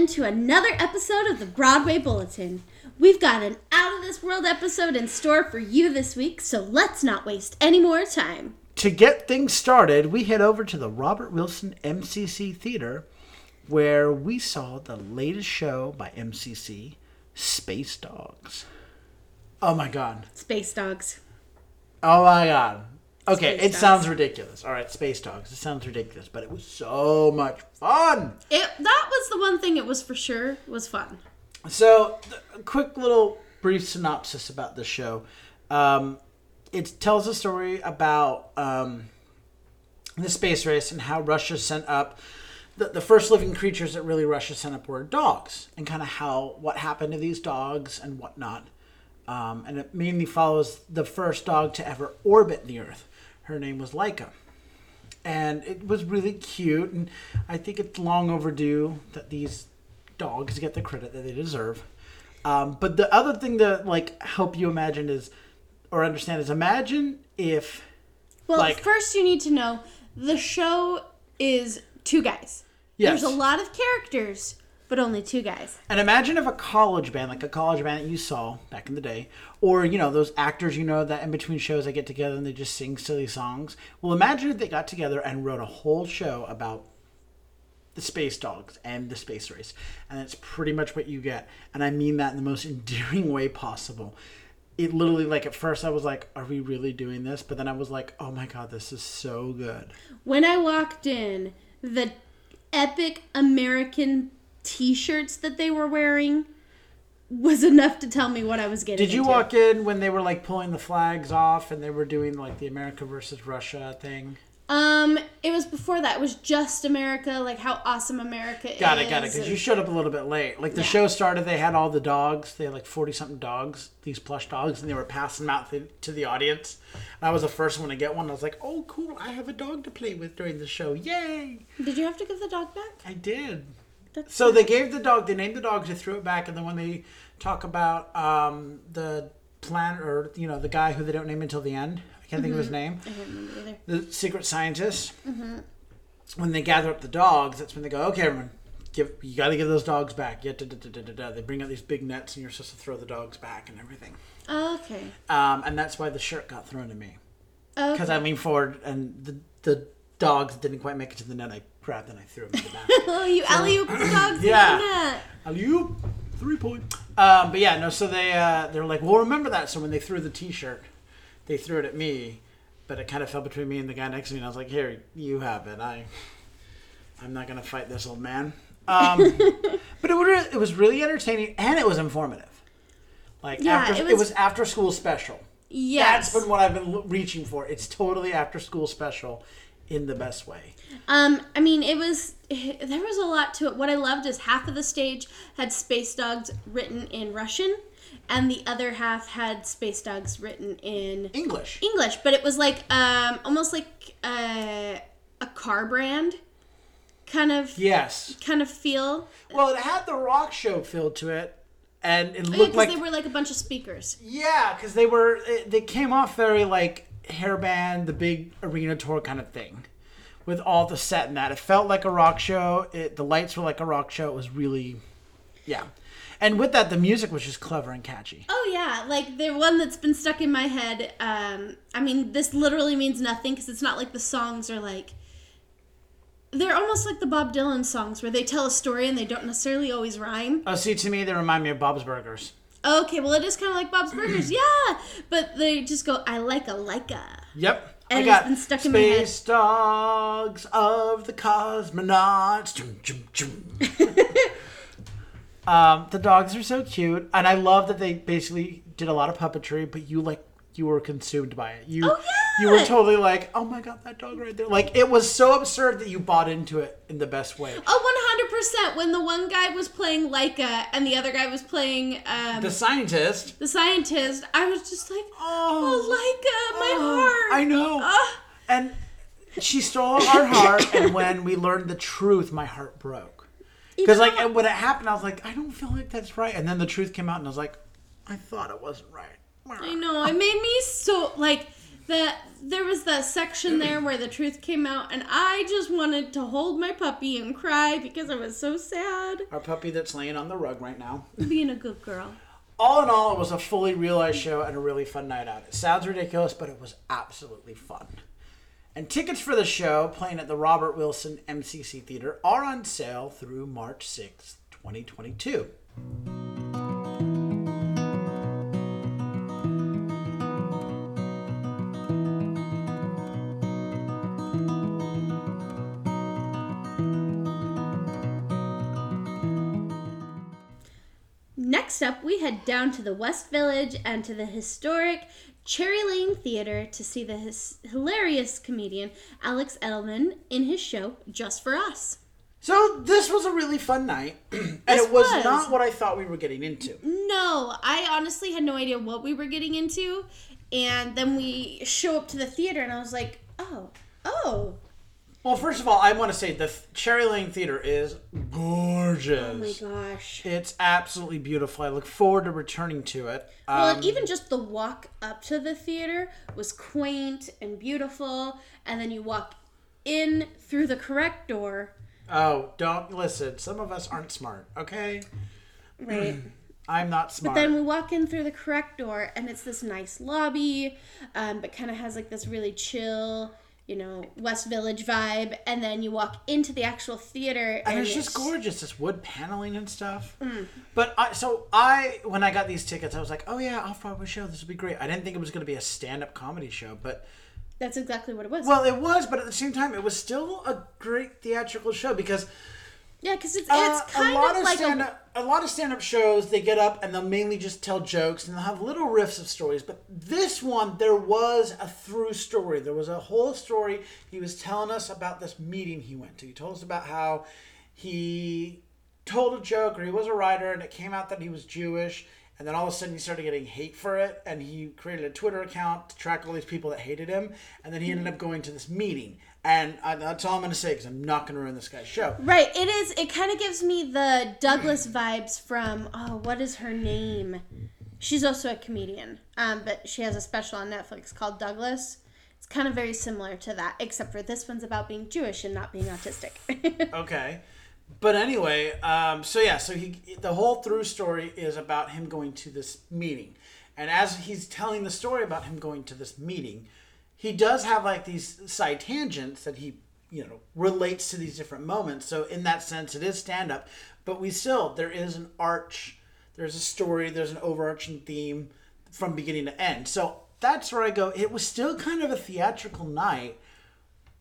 into another episode of the Broadway Bulletin. We've got an out of this world episode in store for you this week, so let's not waste any more time. To get things started, we head over to the Robert Wilson MCC Theater where we saw the latest show by MCC, Space Dogs. Oh my god. Space Dogs. Oh my god. Okay, Space it Dogs. sounds ridiculous. All right, Space Dogs. It sounds ridiculous, but it was so much fun. It that was the one thing it was for sure was fun. So, a quick little brief synopsis about the show. Um, it tells a story about um, the space race and how Russia sent up the, the first living creatures that really Russia sent up were dogs, and kind of how what happened to these dogs and whatnot. Um, and it mainly follows the first dog to ever orbit the Earth. Her name was Laika and it was really cute and i think it's long overdue that these dogs get the credit that they deserve um, but the other thing to like help you imagine is or understand is imagine if Well, Like- first you need to know the show is two guys. Yes. There's a lot of characters, but only two guys. and imagine if a college band like a college band that you saw back in the day or you know those actors you know that in between shows they get together and they just sing silly songs. Well imagine if they got together and wrote a whole show about the space dogs and the space race. And that's pretty much what you get. And i mean that in the most endearing way possible. It literally like at first i was like are we really doing this? But then i was like oh my god this is so good. When I walked in, the epic American t-shirts that they were wearing was enough to tell me what I was getting did you into. walk in when they were like pulling the flags off and they were doing like the america versus russia thing Um, it was before that. It was just America, like how awesome America is. got it got it because you showed up a little bit late like the show started they had all the dogs they had like 40 something dogs these plush dogs and they were passing them out th- to the audience and i was the first one to get one i was like oh cool i have a dog to play with during the show yay Did you have to give the dog back? I did. That's So they gave the dog, they named the dog, they threw it back, and then when they talk about um, the plan, or you know, the guy who they don't name until the end, I can't think of his name, I don't remember either. the secret scientist. When they gather up the dogs, that's when they go, okay, everyone, give you got to give those dogs back. Yeah, da, da, da, da, da. They bring out these big nets, and you're supposed to throw the dogs back and everything. Oh, okay. Um, and that's why the shirt got thrown to me Okay. because I leaned forward, and the the dogs didn't quite make it to the net. I grabbed and I threw them in the back. Oh, you alley oop the dogs Yeah. in the net. Alley-oop, three point. Um, but yeah, no. So they uh, they were like, well, remember that. So when they threw the T-shirt, they threw it at me, but it kind of fell between me and the guy next to me, and I was like, here, you have it. I, I'm not gonna fight this old man. Um, but it was it was really entertaining and it was informative. Like Yeah, after, it it, was- was, after school special. Yes. That's been what I've been reaching for. It's totally after school special, in the best way. Um, I mean, it was there was a lot to it. What I loved is half of the stage had Space Dogs written in Russian, and the other half had Space Dogs written in English. English. But it was like um, almost like uh, a car brand kind of Yes. kind of feel. Well, it had the rock show feel to it, and it Oh, yeah, looked because like they were like a bunch of speakers. yeah, because they were it, they came off very like hairband, the big arena tour kind of thing, with all the set and that. It felt like a rock show. It the lights were like a rock show. It was really, yeah, and with that, the music was just clever and catchy. Oh yeah, like the one that's been stuck in my head. Um, I mean, this literally means nothing because it's not like the songs are like. They're almost like the Bob Dylan songs where they tell a story and they don't necessarily always rhyme. Oh, see, to me, they remind me of Bob's Burgers. Okay, well it is kind of like Bob's Burgers, yeah. But they just go, "I like a Laika." Yep. And I it's got been stuck in my head. Space Dogs of the Cosmonauts. Chum, chum, chum. um, the dogs are so cute, and I love that they basically did a lot of puppetry, but you like you were consumed by it. You Oh, yeah. you were totally like, oh my god, that dog right there. Like it was so absurd that you bought into it in the best way. Oh, 100%. When the one guy was playing Laika and the other guy was playing um, The scientist, the, scientist. I was just like, Oh, "Oh, Laika, my oh, heart." I know. Ah. And she stole our heart, and when we learned the truth, my heart broke. Because like know- when it happened, I was like, I don't feel like that's right. And then the truth came out, and I was like, I thought it wasn't right. I know. It made me so like the there was that section there where the truth came out, and I just wanted to hold my puppy and cry because I was so sad. Our puppy that's laying on the rug right now. Being a good girl. All in all, it was a fully realized show and a really fun night out. It sounds ridiculous, but it was absolutely fun. And tickets for the show, playing at the Robert Wilson MCC Theater, are on sale through March 6th, 2022. Next up, we head down to the West Village and to the historic Cherry Lane Theater to see the his- hilarious comedian Alex Edelman in his show Just for Us. So this was a really fun night, and This it was, was. not what I thought we were getting into. No, I honestly had no idea what we were getting into. And then we show up to the theater, and I was like, oh, oh, Well, first of all, I want to say the Cherry Lane Theater is gorgeous. oh my gosh. It's absolutely beautiful. I look forward to returning to it. Well, Um, even just the walk up to the theater was quaint and beautiful. And then you walk in through the correct door. oh, don't listen. Some of us aren't smart. Okay, Right. I'm not smart. But then we walk in through the correct door, and it's this nice lobby, um, but kind of has like this really chill, you know, West Village vibe. And then you walk into the actual theater, and and it's just gorgeous, this wood paneling and stuff. Mm. But I, so I, when I got these tickets, I was like, oh yeah, off Broadway show. This would be great. I didn't think it was going to be a stand-up comedy show, but That's exactly what it was. well, it was. But at the same time, it was still a great theatrical show because yeah, because it's Uh, it's kind a lot of like stand a, a lot of stand up shows they get up and they'll mainly just tell jokes and they'll have little riffs of stories. But this one, there was a through story. There was a whole story. He was telling us about this meeting he went to. He told us about how he told a joke or he was a writer and it came out that he was Jewish. And then all of a sudden he started getting hate for it, and he created a Twitter account to track all these people that hated him. And then he ended up going to this meeting, and I, that's all I'm going to say because I'm not going to ruin this guy's show. right. It is. It kind of gives me the Douglas vibes from oh, what is her name? She's also a comedian, um, but she has a special on Netflix called Douglas. It's kind of very similar to that, except for this one's about being Jewish and not being autistic. Okay. But anyway, um, so yeah, so he the whole through story is about him going to this meeting, and as he's telling the story about him going to this meeting, he does have like these side tangents that he you know relates to these different moments. So in that sense, it is stand up, but we still there is an arch, there's a story, there's an overarching theme from beginning to end. So that's where I go. It was still kind of a theatrical night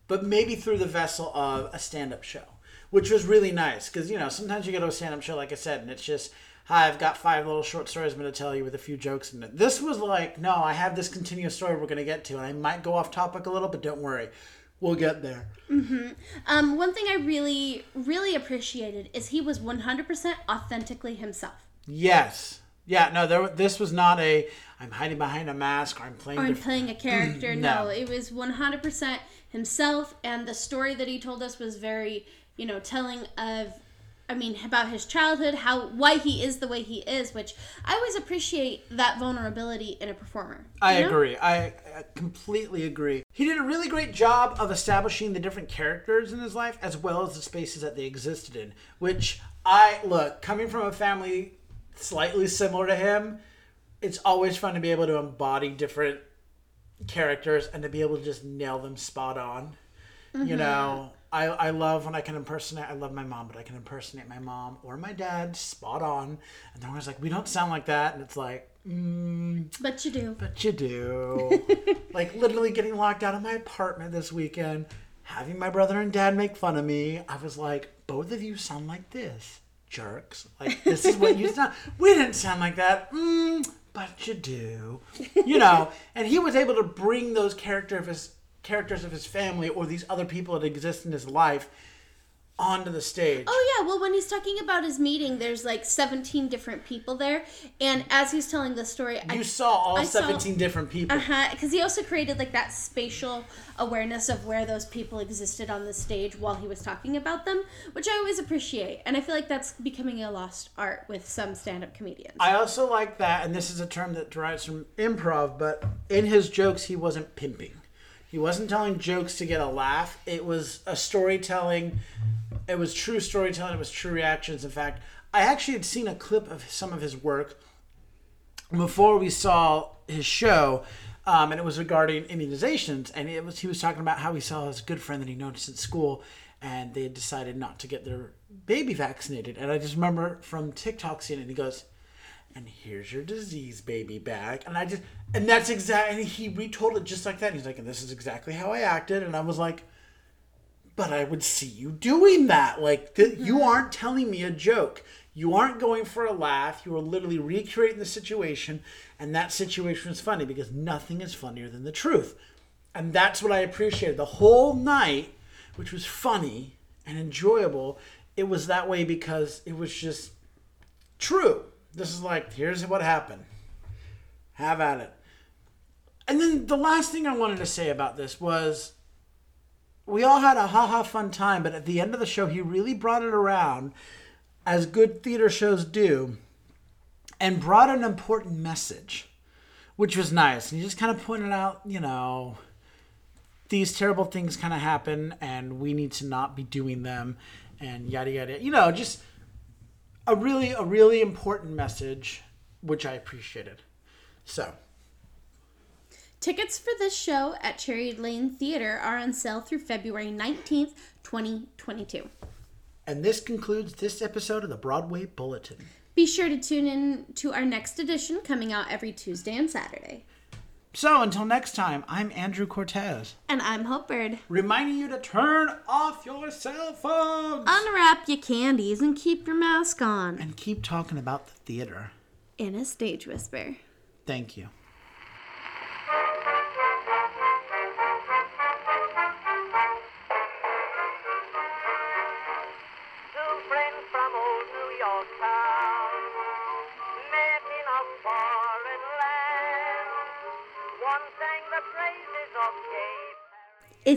but maybe through the vessel of a stand-up show, which was really nice because you know sometimes you go to a stand-up show, like I said, and it's just hi, I've got five little short stories I'm going to tell you with a few jokes in it. This was like, no, I have this continuous story we're going to get to, and I might go off topic a little, but don't worry, we'll get there. um, one thing I really, really appreciated is he was 100% authentically himself. Yes, yeah, no, there. This was not a I'm hiding behind a mask or I'm playing. or I'm playing a character. No. no. it was 100% himself, and the story that he told us was very, you know, telling of, I mean, about his childhood, how why he is the way he is, which I always appreciate that vulnerability in a performer. I know? agree. I, I completely agree. He did a really great job of establishing the different characters in his life as well as the spaces that they existed in. Which I look coming from a family slightly similar to him. It's always fun to be able to embody different characters and to be able to just nail them spot on. You mm-hmm. know, I, I love when I can impersonate. I love my mom, but I can impersonate my mom or my dad spot on. And they're always like, we don't sound like that. And it's like, mm, But you do. but you do. like literally getting locked out of my apartment this weekend, having my brother and dad make fun of me. I was like, both of you sound like this, jerks. Like this is what you sound. We didn't sound like that. Mm, but you do. You know. And he was able to bring those character of his characters of his family or these other people that exist in his life onto the stage. Oh yeah, well when he's talking about his meeting, there's like 17 different people there, and as he's telling the story, you I, saw all I saw- 17 different people. uh-huh, because he also created like that spatial awareness of where those people existed on the stage while he was talking about them, which I always appreciate, and I feel like that's becoming a lost art with some stand-up comedians. I also like that, and this is a term that derives from improv, but in his jokes, he wasn't pimping. He wasn't telling jokes to get a laugh. It was a storytelling. It was true storytelling. It was true reactions. In fact, I actually had seen a clip of some of his work before we saw his show, um, and it was regarding immunizations. And it was he was talking about how he saw his good friend that he noticed at school, and they had decided not to get their baby vaccinated. And I just remember from TikTok seeing it. And he goes, "And here's your disease baby back." And I just and that's exactly. And he retold it just like that. He's like, "And this is exactly how I acted." And I was like. But I would see you doing that. Like, th- you mm-hmm. aren't telling me a joke. You aren't going for a laugh. You are literally recreating the situation, and that situation is funny because nothing is funnier than the truth. And that's what I appreciated. The whole night, which was funny and enjoyable, it was that way because it was just true. This is like, here's what happened. Have at it. And then the last thing I wanted to say about this was we all had a ha ha fun time, but at the end of the show, he really brought it around, as good theater shows do, and brought an important message, which was nice. And he just kind of pointed out, you know, these terrible things kind of happen, and we need to not be doing them, and yada yada. You know, just a really a really important message, which I appreciated. So. Tickets for this show at Cherry Lane Theater are on sale through February 19th, 2022. And this concludes this episode of the Broadway Bulletin. Be sure to tune in to our next edition coming out every Tuesday and Saturday. So until next time, I'm Andrew Cortez, And I'm Hope Bird. reminding you to turn off your cell phones Unwrap your candies and keep your mask on. and keep talking about the theater. In a stage whisper. Thank you.